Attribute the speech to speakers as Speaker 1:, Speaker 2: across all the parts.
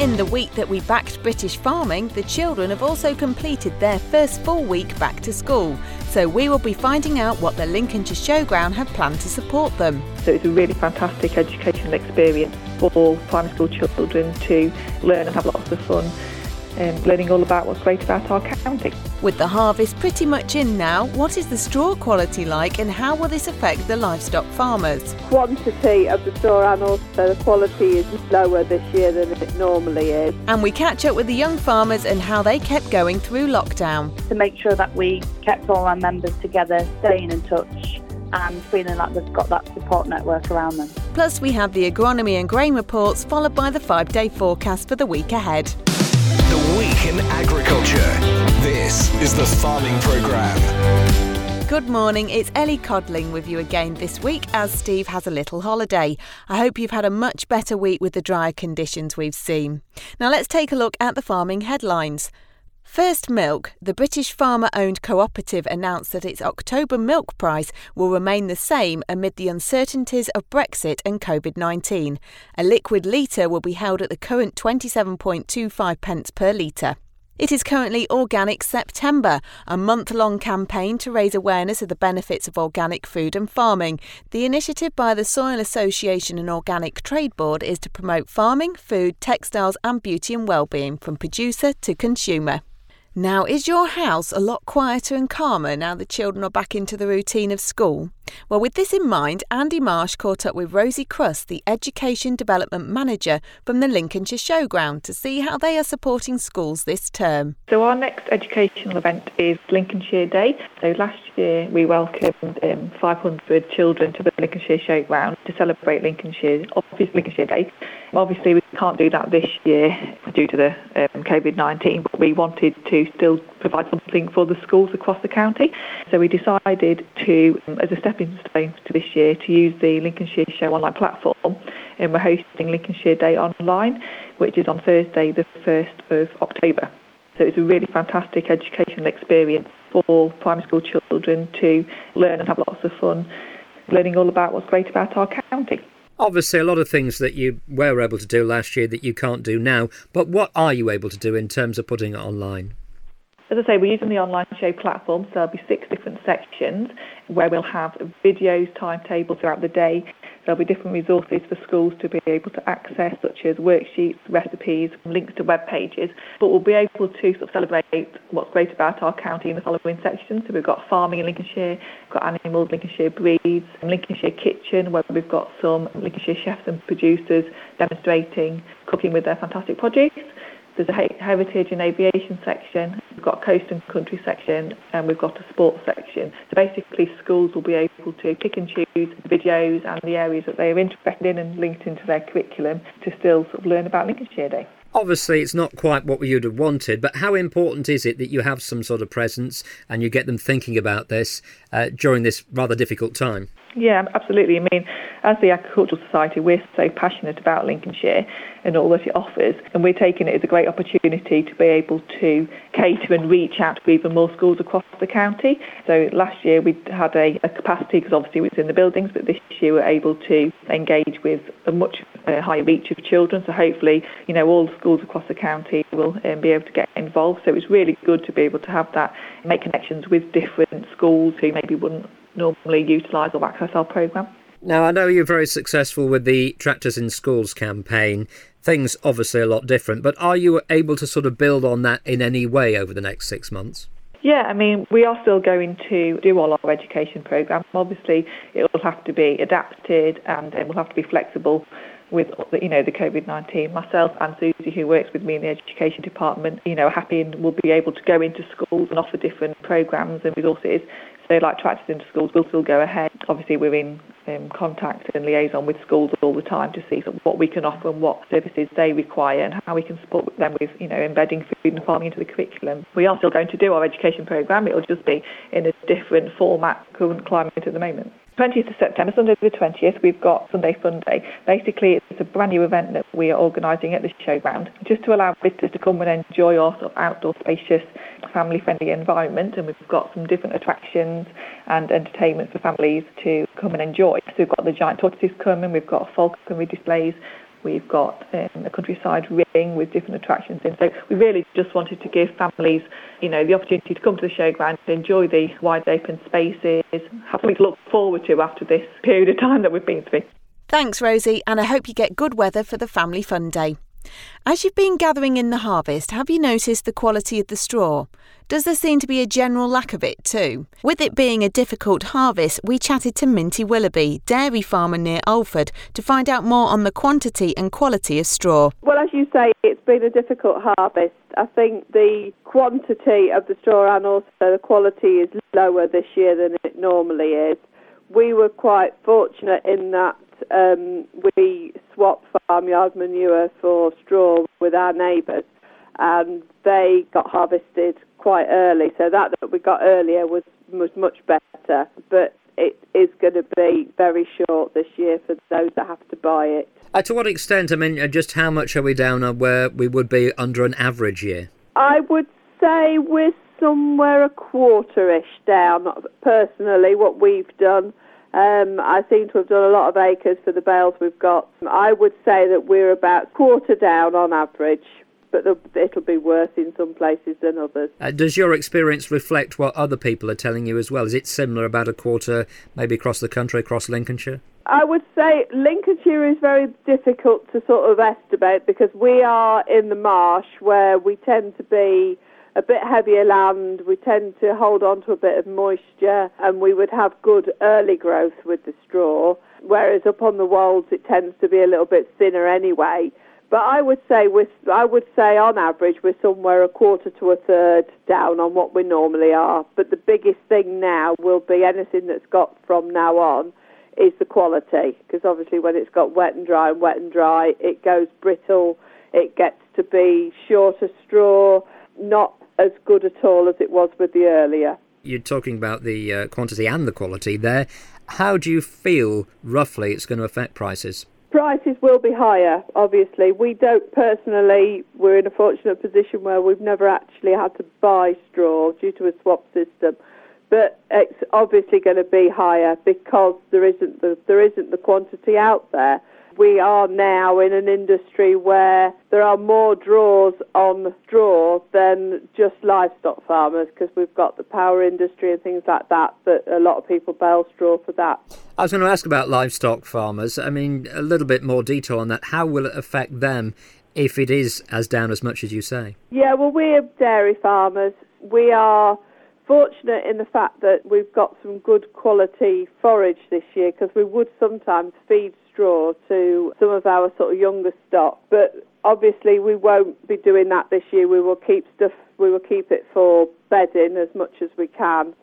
Speaker 1: In the week that we backed British farming, the children have also completed their first full week back to school. So we will be finding out what the Lincolnshire Showground have planned to support them.
Speaker 2: So it's a really fantastic educational experience for primary school children to learn and have lots of fun um, learning all about what's great about our county.
Speaker 1: With the harvest pretty much in now, what is the straw quality like and how will this affect the livestock farmers?
Speaker 3: Quantity of the straw and also the quality is lower this year than it normally is.
Speaker 1: And we catch up with the young farmers and how they kept going through lockdown.
Speaker 4: To make sure that we kept all our members together, staying in touch and feeling like they've got that support network around them.
Speaker 1: Plus, we have the agronomy and grain reports, followed by the five day forecast for the week ahead.
Speaker 5: In Agriculture. This is the Farming Programme.
Speaker 1: Good morning, it's Ellie Codling with you again this week as Steve has a little holiday. I hope you've had a much better week with the drier conditions we've seen. Now let's take a look at the farming headlines. First Milk, the British farmer owned cooperative, announced that its October milk price will remain the same amid the uncertainties of Brexit and COVID 19. A liquid litre will be held at the current 27.25 pence per litre. It is currently Organic September, a month long campaign to raise awareness of the benefits of organic food and farming. The initiative by the Soil Association and Organic Trade Board is to promote farming, food, textiles, and beauty and well-being from producer to consumer. Now, is your house a lot quieter and calmer now the children are back into the routine of school? Well, with this in mind, Andy Marsh caught up with Rosie Crust, the Education Development Manager from the Lincolnshire Showground, to see how they are supporting schools this term.
Speaker 2: So, our next educational event is Lincolnshire Day. So, last year we welcomed um, 500 children to the Lincolnshire Showground to celebrate Lincolnshire, obviously Lincolnshire Day. Obviously, we can't do that this year due to the um, COVID 19, but we wanted to still provide something for the schools across the county. So we decided to, um, as a stepping stone to this year, to use the Lincolnshire Show online platform. And we're hosting Lincolnshire Day online, which is on Thursday, the 1st of October. So it's a really fantastic educational experience for primary school children to learn and have lots of fun learning all about what's great about our county.
Speaker 6: Obviously, a lot of things that you were able to do last year that you can't do now, but what are you able to do in terms of putting it online?
Speaker 2: As I say, we're using the online show platform, so there'll be six different sections where we'll have videos, timetables throughout the day. There'll be different resources for schools to be able to access, such as worksheets, recipes, links to web pages. But we'll be able to sort of celebrate what's great about our county in the following sections. So we've got farming in Lincolnshire, we've got animals, Lincolnshire breeds, Lincolnshire kitchen, where we've got some Lincolnshire chefs and producers demonstrating cooking with their fantastic produce. There's a heritage and aviation section, we've got a coast and country section, and we've got a sports section. So basically, schools will be able to pick and choose videos and the areas that they are interested in and linked into their curriculum to still sort of learn about Lincolnshire Day.
Speaker 6: Obviously, it's not quite what you'd have wanted, but how important is it that you have some sort of presence and you get them thinking about this uh, during this rather difficult time?
Speaker 2: Yeah, absolutely. I mean, as the Agricultural Society, we're so passionate about Lincolnshire and all that it offers, and we're taking it as a great opportunity to be able to cater and reach out to even more schools across the county. So last year we had a, a capacity, because obviously it was in the buildings, but this year we're able to engage with a much uh, higher reach of children. So hopefully, you know, all the schools across the county will um, be able to get involved. So it's really good to be able to have that, make connections with different schools who maybe wouldn't normally utilise or access our programme.
Speaker 6: Now, I know you're very successful with the Tractors in Schools campaign. Things obviously a lot different, but are you able to sort of build on that in any way over the next six months?
Speaker 2: Yeah, I mean, we are still going to do all our education programme. Obviously, it will have to be adapted and it will have to be flexible with you know the COVID-19. Myself and Susie, who works with me in the education department, you know, happy and will be able to go into schools and offer different programs and resources. So, like tractors into schools, will still go ahead. Obviously, we're in um, contact and liaison with schools all the time to see what we can offer and what services they require and how we can support them with, you know, embedding food and farming into the curriculum. We are still going to do our education programme. It'll just be in a different format, current climate at the moment. 20th of September, Sunday the 20th, we've got Sunday Fun Day. Basically, it's a brand new event that we are organising at the showground just to allow visitors to come and enjoy our sort of outdoor, spacious, family friendly environment. And we've got some different attractions and entertainment for families to come and enjoy. So we've got the giant tortoises coming, we've got falconry displays, We've got um, a countryside ring with different attractions in. So we really just wanted to give families, you know, the opportunity to come to the showground, enjoy the wide open spaces, have something to look forward to after this period of time that we've been through.
Speaker 1: Thanks, Rosie, and I hope you get good weather for the Family Fun Day. As you've been gathering in the harvest, have you noticed the quality of the straw? Does there seem to be a general lack of it too? With it being a difficult harvest, we chatted to Minty Willoughby, dairy farmer near Alford, to find out more on the quantity and quality of straw.
Speaker 3: Well, as you say, it's been a difficult harvest. I think the quantity of the straw and also the quality is lower this year than it normally is. We were quite fortunate in that um, we swapped farmyard manure for straw with our neighbours, and they got harvested quite early. So that that we got earlier was was much better, but it is going to be very short this year for those that have to buy it.
Speaker 6: Uh, to what extent? I mean, uh, just how much are we down on where we would be under an average year?
Speaker 3: I would say we're somewhere a quarter-ish down. Personally, what we've done. Um, I seem to have done a lot of acres for the bales we've got. I would say that we're about quarter down on average, but it'll be worse in some places than others.
Speaker 6: Uh, does your experience reflect what other people are telling you as well? Is it similar, about a quarter, maybe across the country, across Lincolnshire?
Speaker 3: I would say Lincolnshire is very difficult to sort of estimate because we are in the marsh where we tend to be a bit heavier land, we tend to hold on to a bit of moisture, and we would have good early growth with the straw. Whereas up on the wolds, it tends to be a little bit thinner anyway. But I would say with I would say on average we're somewhere a quarter to a third down on what we normally are. But the biggest thing now will be anything that's got from now on is the quality because obviously when it's got wet and dry and wet and dry it goes brittle. It gets to be shorter straw, not as good at all as it was with the earlier.
Speaker 6: You're talking about the uh, quantity and the quality there. How do you feel roughly it's going to affect prices?
Speaker 3: Prices will be higher, obviously. We don't personally, we're in a fortunate position where we've never actually had to buy straw due to a swap system. But it's obviously going to be higher because there isn't the, there isn't the quantity out there we are now in an industry where there are more draws on the straw than just livestock farmers because we've got the power industry and things like that that a lot of people bale straw for that.
Speaker 6: I was going to ask about livestock farmers. I mean, a little bit more detail on that. How will it affect them if it is as down as much as you say?
Speaker 3: Yeah, well, we're dairy farmers. We are fortunate in the fact that we've got some good quality forage this year because we would sometimes feed straw to some of our sort of younger stock. But obviously, we won't be doing that this year. We will keep stuff. We will keep it for bedding as much as we can.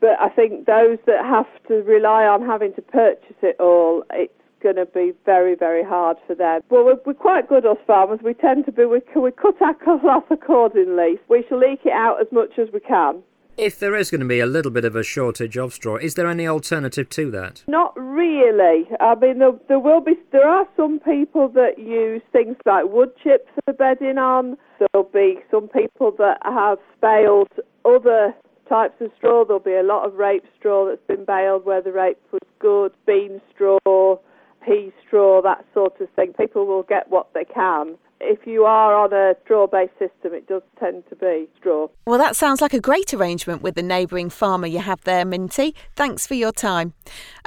Speaker 3: But I think those that have to rely on having to purchase it all, it's going to be very, very hard for them. Well, we're, we're quite good, us farmers. We tend to be, we, we cut our cloth accordingly. We shall eke it out as much as we can.
Speaker 6: If there is going to be a little bit of a shortage of straw, is there any alternative to that?
Speaker 3: Not really. I mean, there, there will be. There are some people that use things like wood chips for bedding on. There'll be some people that have baled other types of straw. There'll be a lot of rape straw that's been baled where the rape was good, bean straw, pea straw, that sort of thing. People will get what they can if you are on a straw based system, it does tend to be straw.
Speaker 1: Well, that sounds like a great arrangement with the neighbouring farmer you have there, Minty. Thanks for your time.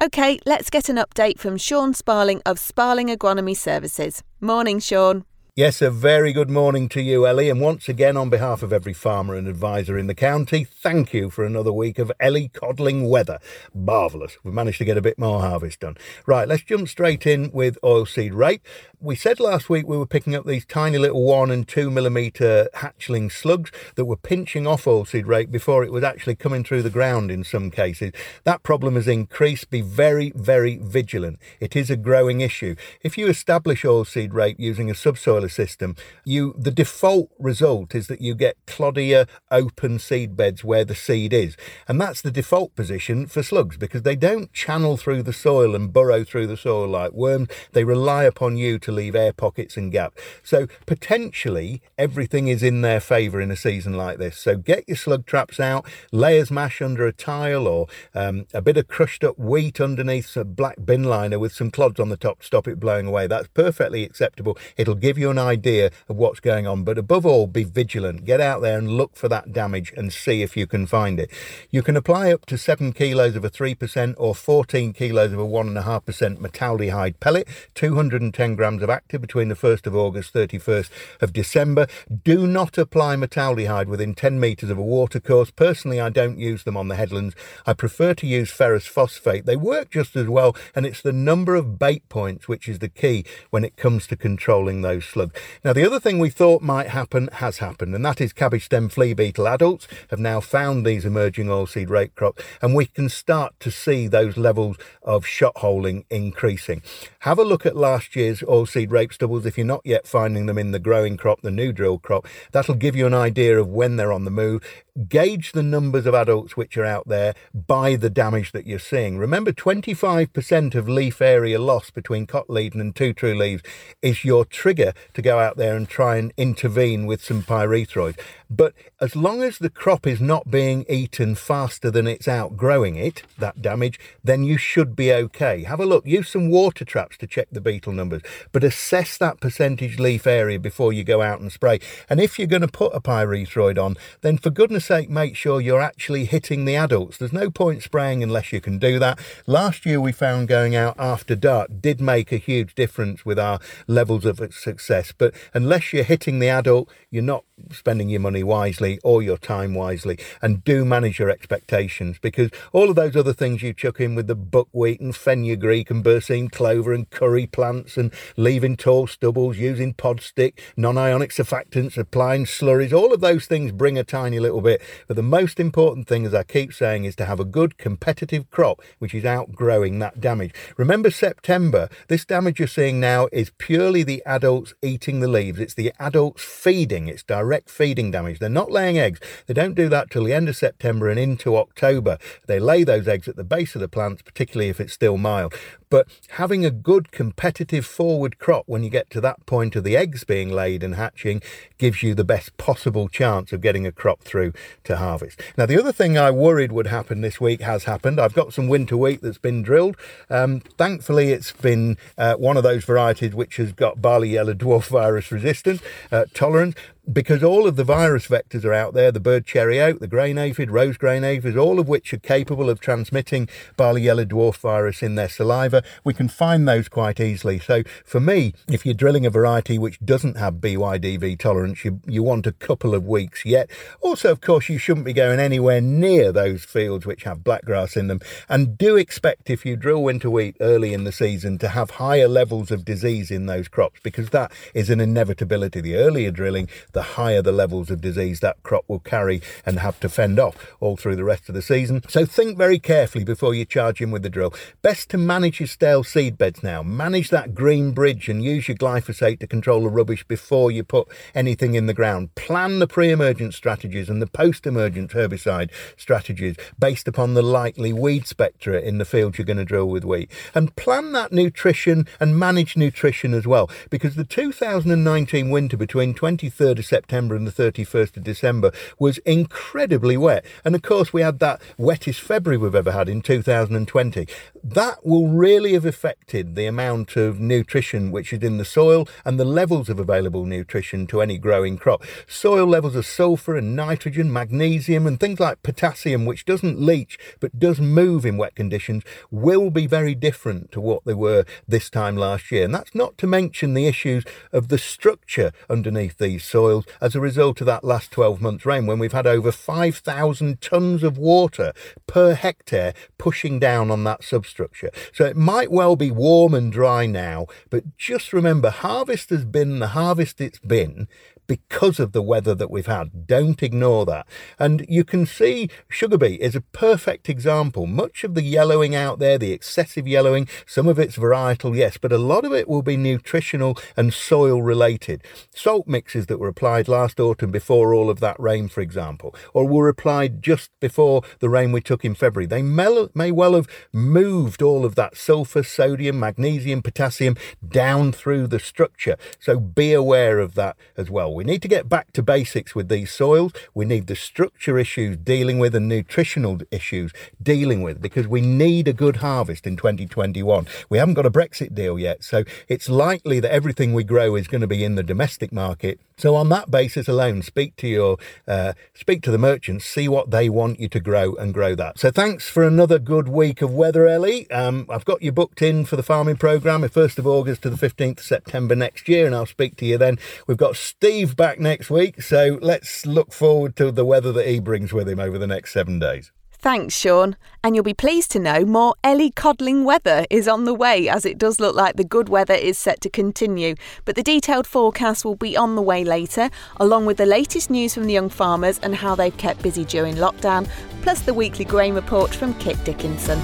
Speaker 1: OK, let's get an update from Sean Sparling of Sparling Agronomy Services. Morning, Sean.
Speaker 7: Yes, a very good morning to you, Ellie. And once again, on behalf of every farmer and advisor in the county, thank you for another week of Ellie Codling weather. Marvellous. We've managed to get a bit more harvest done. Right, let's jump straight in with oilseed rape. We said last week we were picking up these tiny little one and two millimetre hatchling slugs that were pinching off oilseed rape before it was actually coming through the ground in some cases. That problem has increased. Be very, very vigilant. It is a growing issue. If you establish oilseed rape using a subsoil system, you the default result is that you get cloddier open seed beds where the seed is. And that's the default position for slugs because they don't channel through the soil and burrow through the soil like worms. They rely upon you to to leave air pockets and gaps. So potentially everything is in their favour in a season like this. So get your slug traps out, layers mash under a tile or um, a bit of crushed up wheat underneath a black bin liner with some clods on the top to stop it blowing away. That's perfectly acceptable. It'll give you an idea of what's going on. But above all, be vigilant. Get out there and look for that damage and see if you can find it. You can apply up to 7 kilos of a 3% or 14 kilos of a 1.5% metaldehyde pellet, 210 grams of active between the 1st of August, 31st of December. Do not apply metaldehyde within 10 metres of a watercourse. Personally, I don't use them on the headlands. I prefer to use ferrous phosphate. They work just as well, and it's the number of bait points which is the key when it comes to controlling those slugs. Now, the other thing we thought might happen has happened, and that is cabbage stem flea beetle adults have now found these emerging oilseed rape crops, and we can start to see those levels of shot holing increasing. Have a look at last year's oilseed rape stubbles if you're not yet finding them in the growing crop, the new drill crop. That'll give you an idea of when they're on the move. Gauge the numbers of adults which are out there by the damage that you're seeing. Remember, 25% of leaf area loss between cotyledon and two true leaves is your trigger to go out there and try and intervene with some pyrethroid. But as long as the crop is not being eaten faster than it's outgrowing it, that damage, then you should be okay. Have a look, use some water traps to check the beetle numbers, but assess that percentage leaf area before you go out and spray. And if you're going to put a pyrethroid on, then for goodness sake, make sure you're actually hitting the adults. There's no point spraying unless you can do that. Last year, we found going out after dark did make a huge difference with our levels of success. But unless you're hitting the adult, you're not spending your money wisely or your time wisely. And do manage your expectations because all of those other things you chuck in with the buckwheat and fenugreek and berseem clover and curry plants and leaving tall stubbles using pod stick non-ionic surfactants applying slurries all of those things bring a tiny little bit. But the most important thing as i keep saying is to have a good competitive crop which is outgrowing that damage. Remember september. This damage you're seeing now is purely the adults eating the leaves it's the adults feeding it's direct feeding damage. They're not laying eggs. They don't do that till the end of September and into October. They lay those eggs at the base of the plants, particularly if it's still mild. But having a good competitive forward crop when you get to that point of the eggs being laid and hatching gives you the best possible chance of getting a crop through to harvest. Now, the other thing I worried would happen this week has happened. I've got some winter wheat that's been drilled. Um, thankfully, it's been uh, one of those varieties which has got barley yellow dwarf virus resistance uh, tolerance because all of the virus vectors are out there the bird cherry oat, the grain aphid, rose grain aphid, all of which are capable of transmitting barley yellow dwarf virus in their saliva. We can find those quite easily. So, for me, if you're drilling a variety which doesn't have BYDV tolerance, you, you want a couple of weeks yet. Also, of course, you shouldn't be going anywhere near those fields which have blackgrass in them. And do expect if you drill winter wheat early in the season to have higher levels of disease in those crops because that is an inevitability. The earlier drilling, the higher the levels of disease that crop will carry and have to fend off all through the rest of the season. So think very carefully before you charge in with the drill. Best to manage your stale seed beds now. Manage that green bridge and use your glyphosate to control the rubbish before you put anything in the ground. Plan the pre-emergent strategies and the post-emergent herbicide strategies based upon the likely weed spectra in the fields you're going to drill with wheat. And plan that nutrition and manage nutrition as well because the 2019 winter between 23rd of September and the 31st of December was incredibly wet. And of course, we had that wettest February we've ever had in 2020. That will really have affected the amount of nutrition which is in the soil and the levels of available nutrition to any growing crop. Soil levels of sulfur and nitrogen, magnesium, and things like potassium, which doesn't leach but does move in wet conditions, will be very different to what they were this time last year. And that's not to mention the issues of the structure underneath these soils soils as a result of that last 12 months rain when we've had over 5,000 tonnes of water per hectare pushing down on that substructure. So it might well be warm and dry now, but just remember harvest has been the harvest it's been because of the weather that we've had. Don't ignore that. And you can see sugar beet is a perfect example. Much of the yellowing out there, the excessive yellowing, some of it's varietal, yes, but a lot of it will be nutritional and soil related. Salt mixes that were applied last autumn before all of that rain, for example, or were applied just before the rain we took in February, they may well have moved all of that sulfur, sodium, magnesium, potassium down through the structure. So be aware of that as well. We need to get back to basics with these soils. We need the structure issues dealing with and nutritional issues dealing with because we need a good harvest in 2021. We haven't got a Brexit deal yet, so it's likely that everything we grow is going to be in the domestic market. So on that basis alone, speak to your uh, speak to the merchants, see what they want you to grow and grow that. So thanks for another good week of weather, Ellie. Um, I've got you booked in for the farming programme, 1st of August to the 15th of September next year, and I'll speak to you then. We've got Steve back next week, so let's look forward to the weather that he brings with him over the next seven days.
Speaker 1: Thanks, Sean. And you'll be pleased to know more Ellie Codling weather is on the way, as it does look like the good weather is set to continue. But the detailed forecast will be on the way later, along with the latest news from the young farmers and how they've kept busy during lockdown, plus the weekly grain report from Kit Dickinson.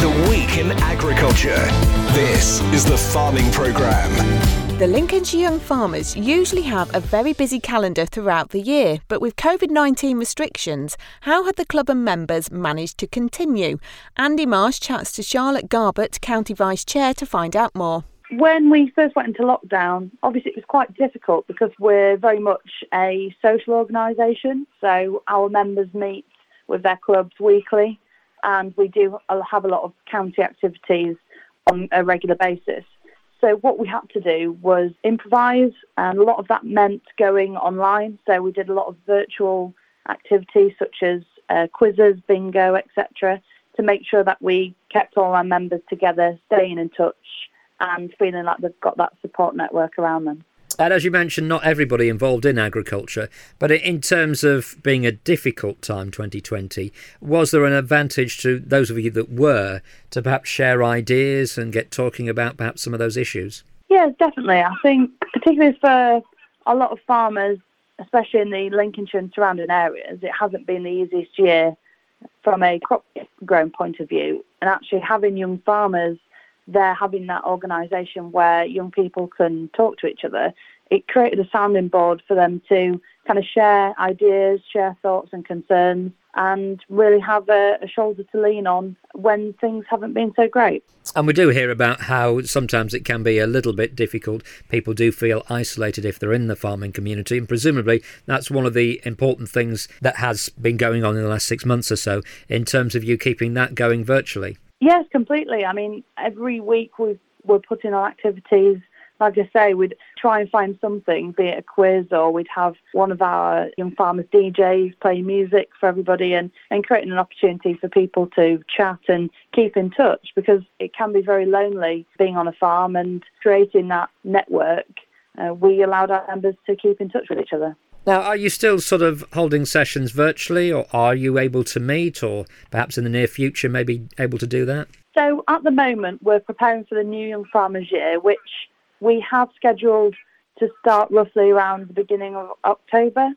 Speaker 5: The Week in Agriculture. This is the Farming Programme.
Speaker 1: The Lincolnshire Young Farmers usually have a very busy calendar throughout the year, but with COVID 19 restrictions, how had the club and members managed to continue? Andy Marsh chats to Charlotte Garbett, County Vice Chair, to find out more.
Speaker 4: When we first went into lockdown, obviously it was quite difficult because we're very much a social organisation, so our members meet with their clubs weekly and we do have a lot of county activities on a regular basis. So what we had to do was improvise, and a lot of that meant going online. So we did a lot of virtual activities such as uh, quizzes, bingo, etc., to make sure that we kept all our members together, staying in touch, and feeling like they've got that support network around them.
Speaker 6: And as you mentioned, not everybody involved in agriculture, but in terms of being a difficult time, 2020, was there an advantage to those of you that were to perhaps share ideas and get talking about perhaps some of those issues?
Speaker 4: Yeah, definitely. I think, particularly for a lot of farmers, especially in the Lincolnshire and surrounding areas, it hasn't been the easiest year from a crop growing point of view. And actually, having young farmers they're having that organisation where young people can talk to each other, it created a sounding board for them to kind of share ideas, share thoughts and concerns, and really have a, a, shoulder to lean on when things haven't been so great.
Speaker 6: And we do hear about how sometimes it can be a little bit difficult. People do feel isolated if they're in the farming community, and presumably that's one of the important things that has been going on in the last six months or so in terms of you keeping that going virtually.
Speaker 4: Yes, completely. I mean, every week we we're putting on activities. Like I say, we'd try and find something, be it a quiz or we'd have one of our young farmers DJs play music for everybody and, and creating an opportunity for people to chat and keep in touch because it can be very lonely being on a farm and creating that network. Uh, we allowed our members to keep in touch with each other.
Speaker 6: Now, are you still sort of holding sessions virtually, or are you able to meet, or perhaps in the near future, maybe able to do that?
Speaker 4: So, at the moment, we're preparing for the new Young Farmers Year, which we have scheduled to start roughly around the beginning of October.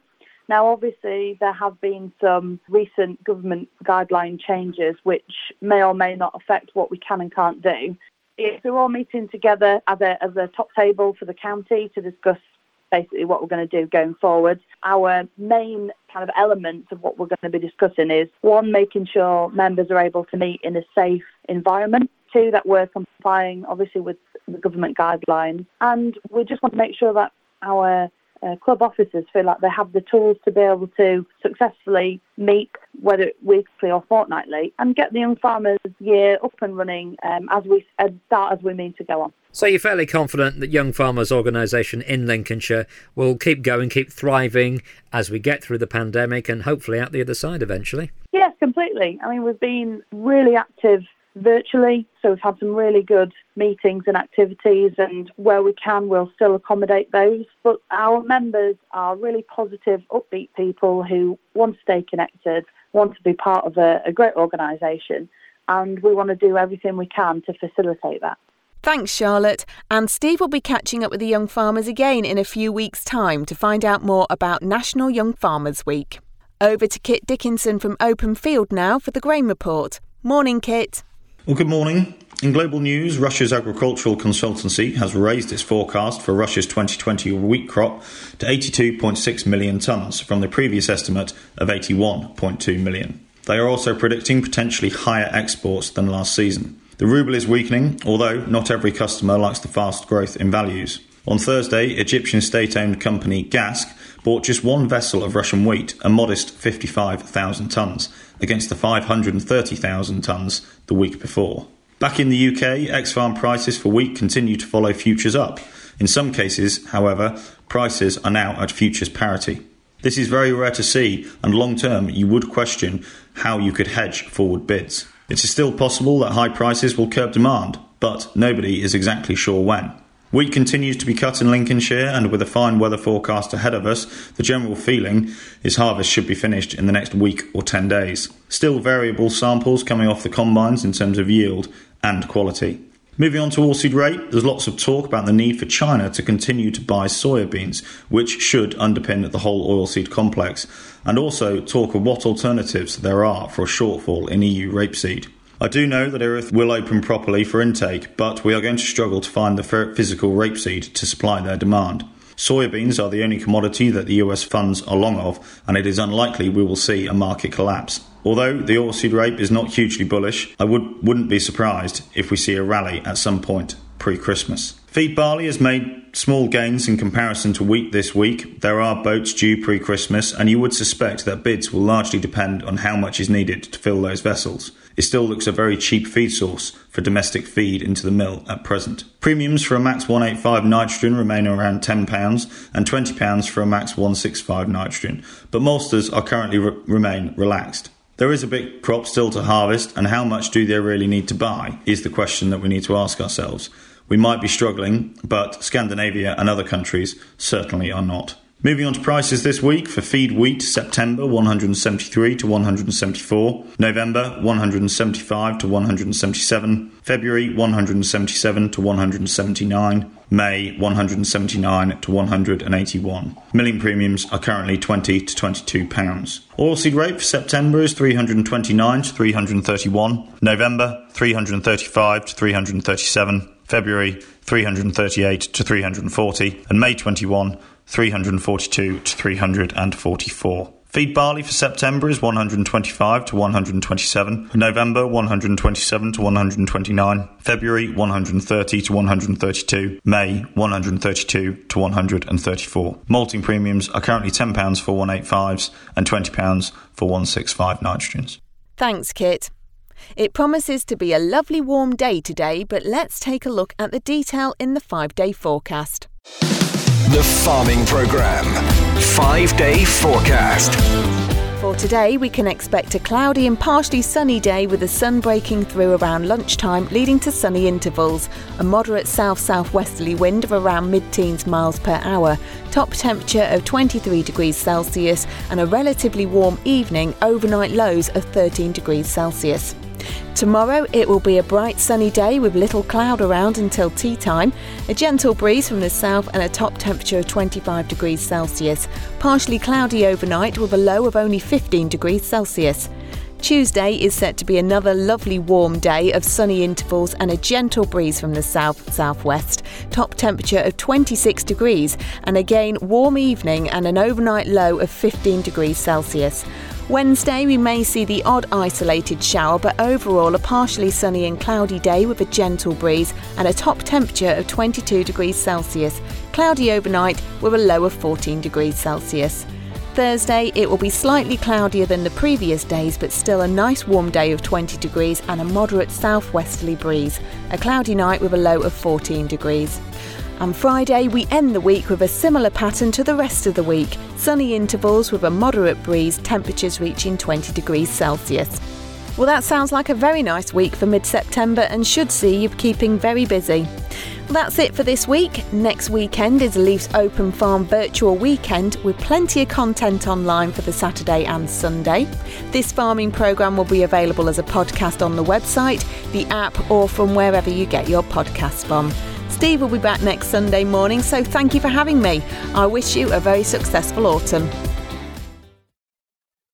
Speaker 4: Now, obviously, there have been some recent government guideline changes which may or may not affect what we can and can't do. If we're all meeting together as a, as a top table for the county to discuss basically what we're going to do going forward. Our main kind of elements of what we're going to be discussing is one, making sure members are able to meet in a safe environment. Two, that we're complying obviously with the government guidelines. And we just want to make sure that our uh, club officers feel like they have the tools to be able to successfully meet, whether weekly or fortnightly, and get the young farmers year up and running um, as we uh, start as we mean to go on.
Speaker 6: So you're fairly confident that Young Farmers Organisation in Lincolnshire will keep going, keep thriving as we get through the pandemic and hopefully out the other side eventually?
Speaker 4: Yes, completely. I mean, we've been really active virtually. So we've had some really good meetings and activities, and where we can, we'll still accommodate those. But our members are really positive, upbeat people who want to stay connected, want to be part of a, a great organisation, and we want to do everything we can to facilitate that.
Speaker 1: Thanks, Charlotte. And Steve will be catching up with the young farmers again in a few weeks' time to find out more about National Young Farmers Week. Over to Kit Dickinson from Openfield now for the Grain Report. Morning, Kit.
Speaker 8: Well, good morning. In global news, Russia's agricultural consultancy has raised its forecast for Russia's 2020 wheat crop to 82.6 million tonnes from the previous estimate of 81.2 million. They are also predicting potentially higher exports than last season. The ruble is weakening, although not every customer likes the fast growth in values. On Thursday, Egyptian state owned company GASC bought just one vessel of Russian wheat, a modest 55,000 tonnes, against the 530,000 tonnes the week before. Back in the UK, ex farm prices for wheat continue to follow futures up. In some cases, however, prices are now at futures parity. This is very rare to see, and long term, you would question how you could hedge forward bids. It is still possible that high prices will curb demand, but nobody is exactly sure when. Wheat continues to be cut in Lincolnshire, and with a fine weather forecast ahead of us, the general feeling is harvest should be finished in the next week or 10 days. Still variable samples coming off the combines in terms of yield and quality. Moving on to oilseed rape, there's lots of talk about the need for China to continue to buy soybeans, which should underpin the whole oilseed complex, and also talk of what alternatives there are for a shortfall in EU rapeseed. I do know that Erith will open properly for intake, but we are going to struggle to find the physical rapeseed to supply their demand. Soybeans are the only commodity that the US funds are long of, and it is unlikely we will see a market collapse. Although the oilseed rape is not hugely bullish, I would, wouldn't be surprised if we see a rally at some point pre Christmas. Feed barley has made small gains in comparison to wheat this week. There are boats due pre Christmas, and you would suspect that bids will largely depend on how much is needed to fill those vessels. It still looks a very cheap feed source for domestic feed into the mill at present. Premiums for a Max 185 nitrogen remain around £10 and £20 for a Max 165 nitrogen, but maltsters are currently re- remain relaxed. There is a big crop still to harvest, and how much do they really need to buy is the question that we need to ask ourselves. We might be struggling, but Scandinavia and other countries certainly are not. Moving on to prices this week for feed wheat September 173 to 174, November 175 to 177, February 177 to 179, May 179 to 181. Milling premiums are currently 20 to 22 pounds. Oilseed rape for September is 329 to 331, November 335 to 337, February 338 to 340, and May 21 342 to 344. Feed barley for September is 125 to 127, November 127 to 129, February 130 to 132, May 132 to 134. Malting premiums are currently £10 for 185s and £20 for 165 nitrogens.
Speaker 1: Thanks, Kit. It promises to be a lovely warm day today, but let's take a look at the detail in the five day forecast.
Speaker 5: The Farming Programme. Five day forecast.
Speaker 1: For today, we can expect a cloudy and partially sunny day with the sun breaking through around lunchtime, leading to sunny intervals. A moderate south southwesterly wind of around mid teens miles per hour. Top temperature of 23 degrees Celsius and a relatively warm evening, overnight lows of 13 degrees Celsius. Tomorrow it will be a bright sunny day with little cloud around until tea time, a gentle breeze from the south and a top temperature of 25 degrees Celsius. Partially cloudy overnight with a low of only 15 degrees Celsius. Tuesday is set to be another lovely warm day of sunny intervals and a gentle breeze from the south southwest. Top temperature of 26 degrees and again warm evening and an overnight low of 15 degrees Celsius. Wednesday, we may see the odd isolated shower, but overall a partially sunny and cloudy day with a gentle breeze and a top temperature of 22 degrees Celsius. Cloudy overnight with a low of 14 degrees Celsius. Thursday, it will be slightly cloudier than the previous days, but still a nice warm day of 20 degrees and a moderate southwesterly breeze. A cloudy night with a low of 14 degrees. On Friday, we end the week with a similar pattern to the rest of the week sunny intervals with a moderate breeze, temperatures reaching 20 degrees Celsius. Well, that sounds like a very nice week for mid September and should see you keeping very busy. Well, that's it for this week. Next weekend is Leaf's Open Farm Virtual Weekend with plenty of content online for the Saturday and Sunday. This farming programme will be available as a podcast on the website, the app, or from wherever you get your podcasts from. Steve will be back next Sunday morning, so thank you for having me. I wish you a very successful autumn.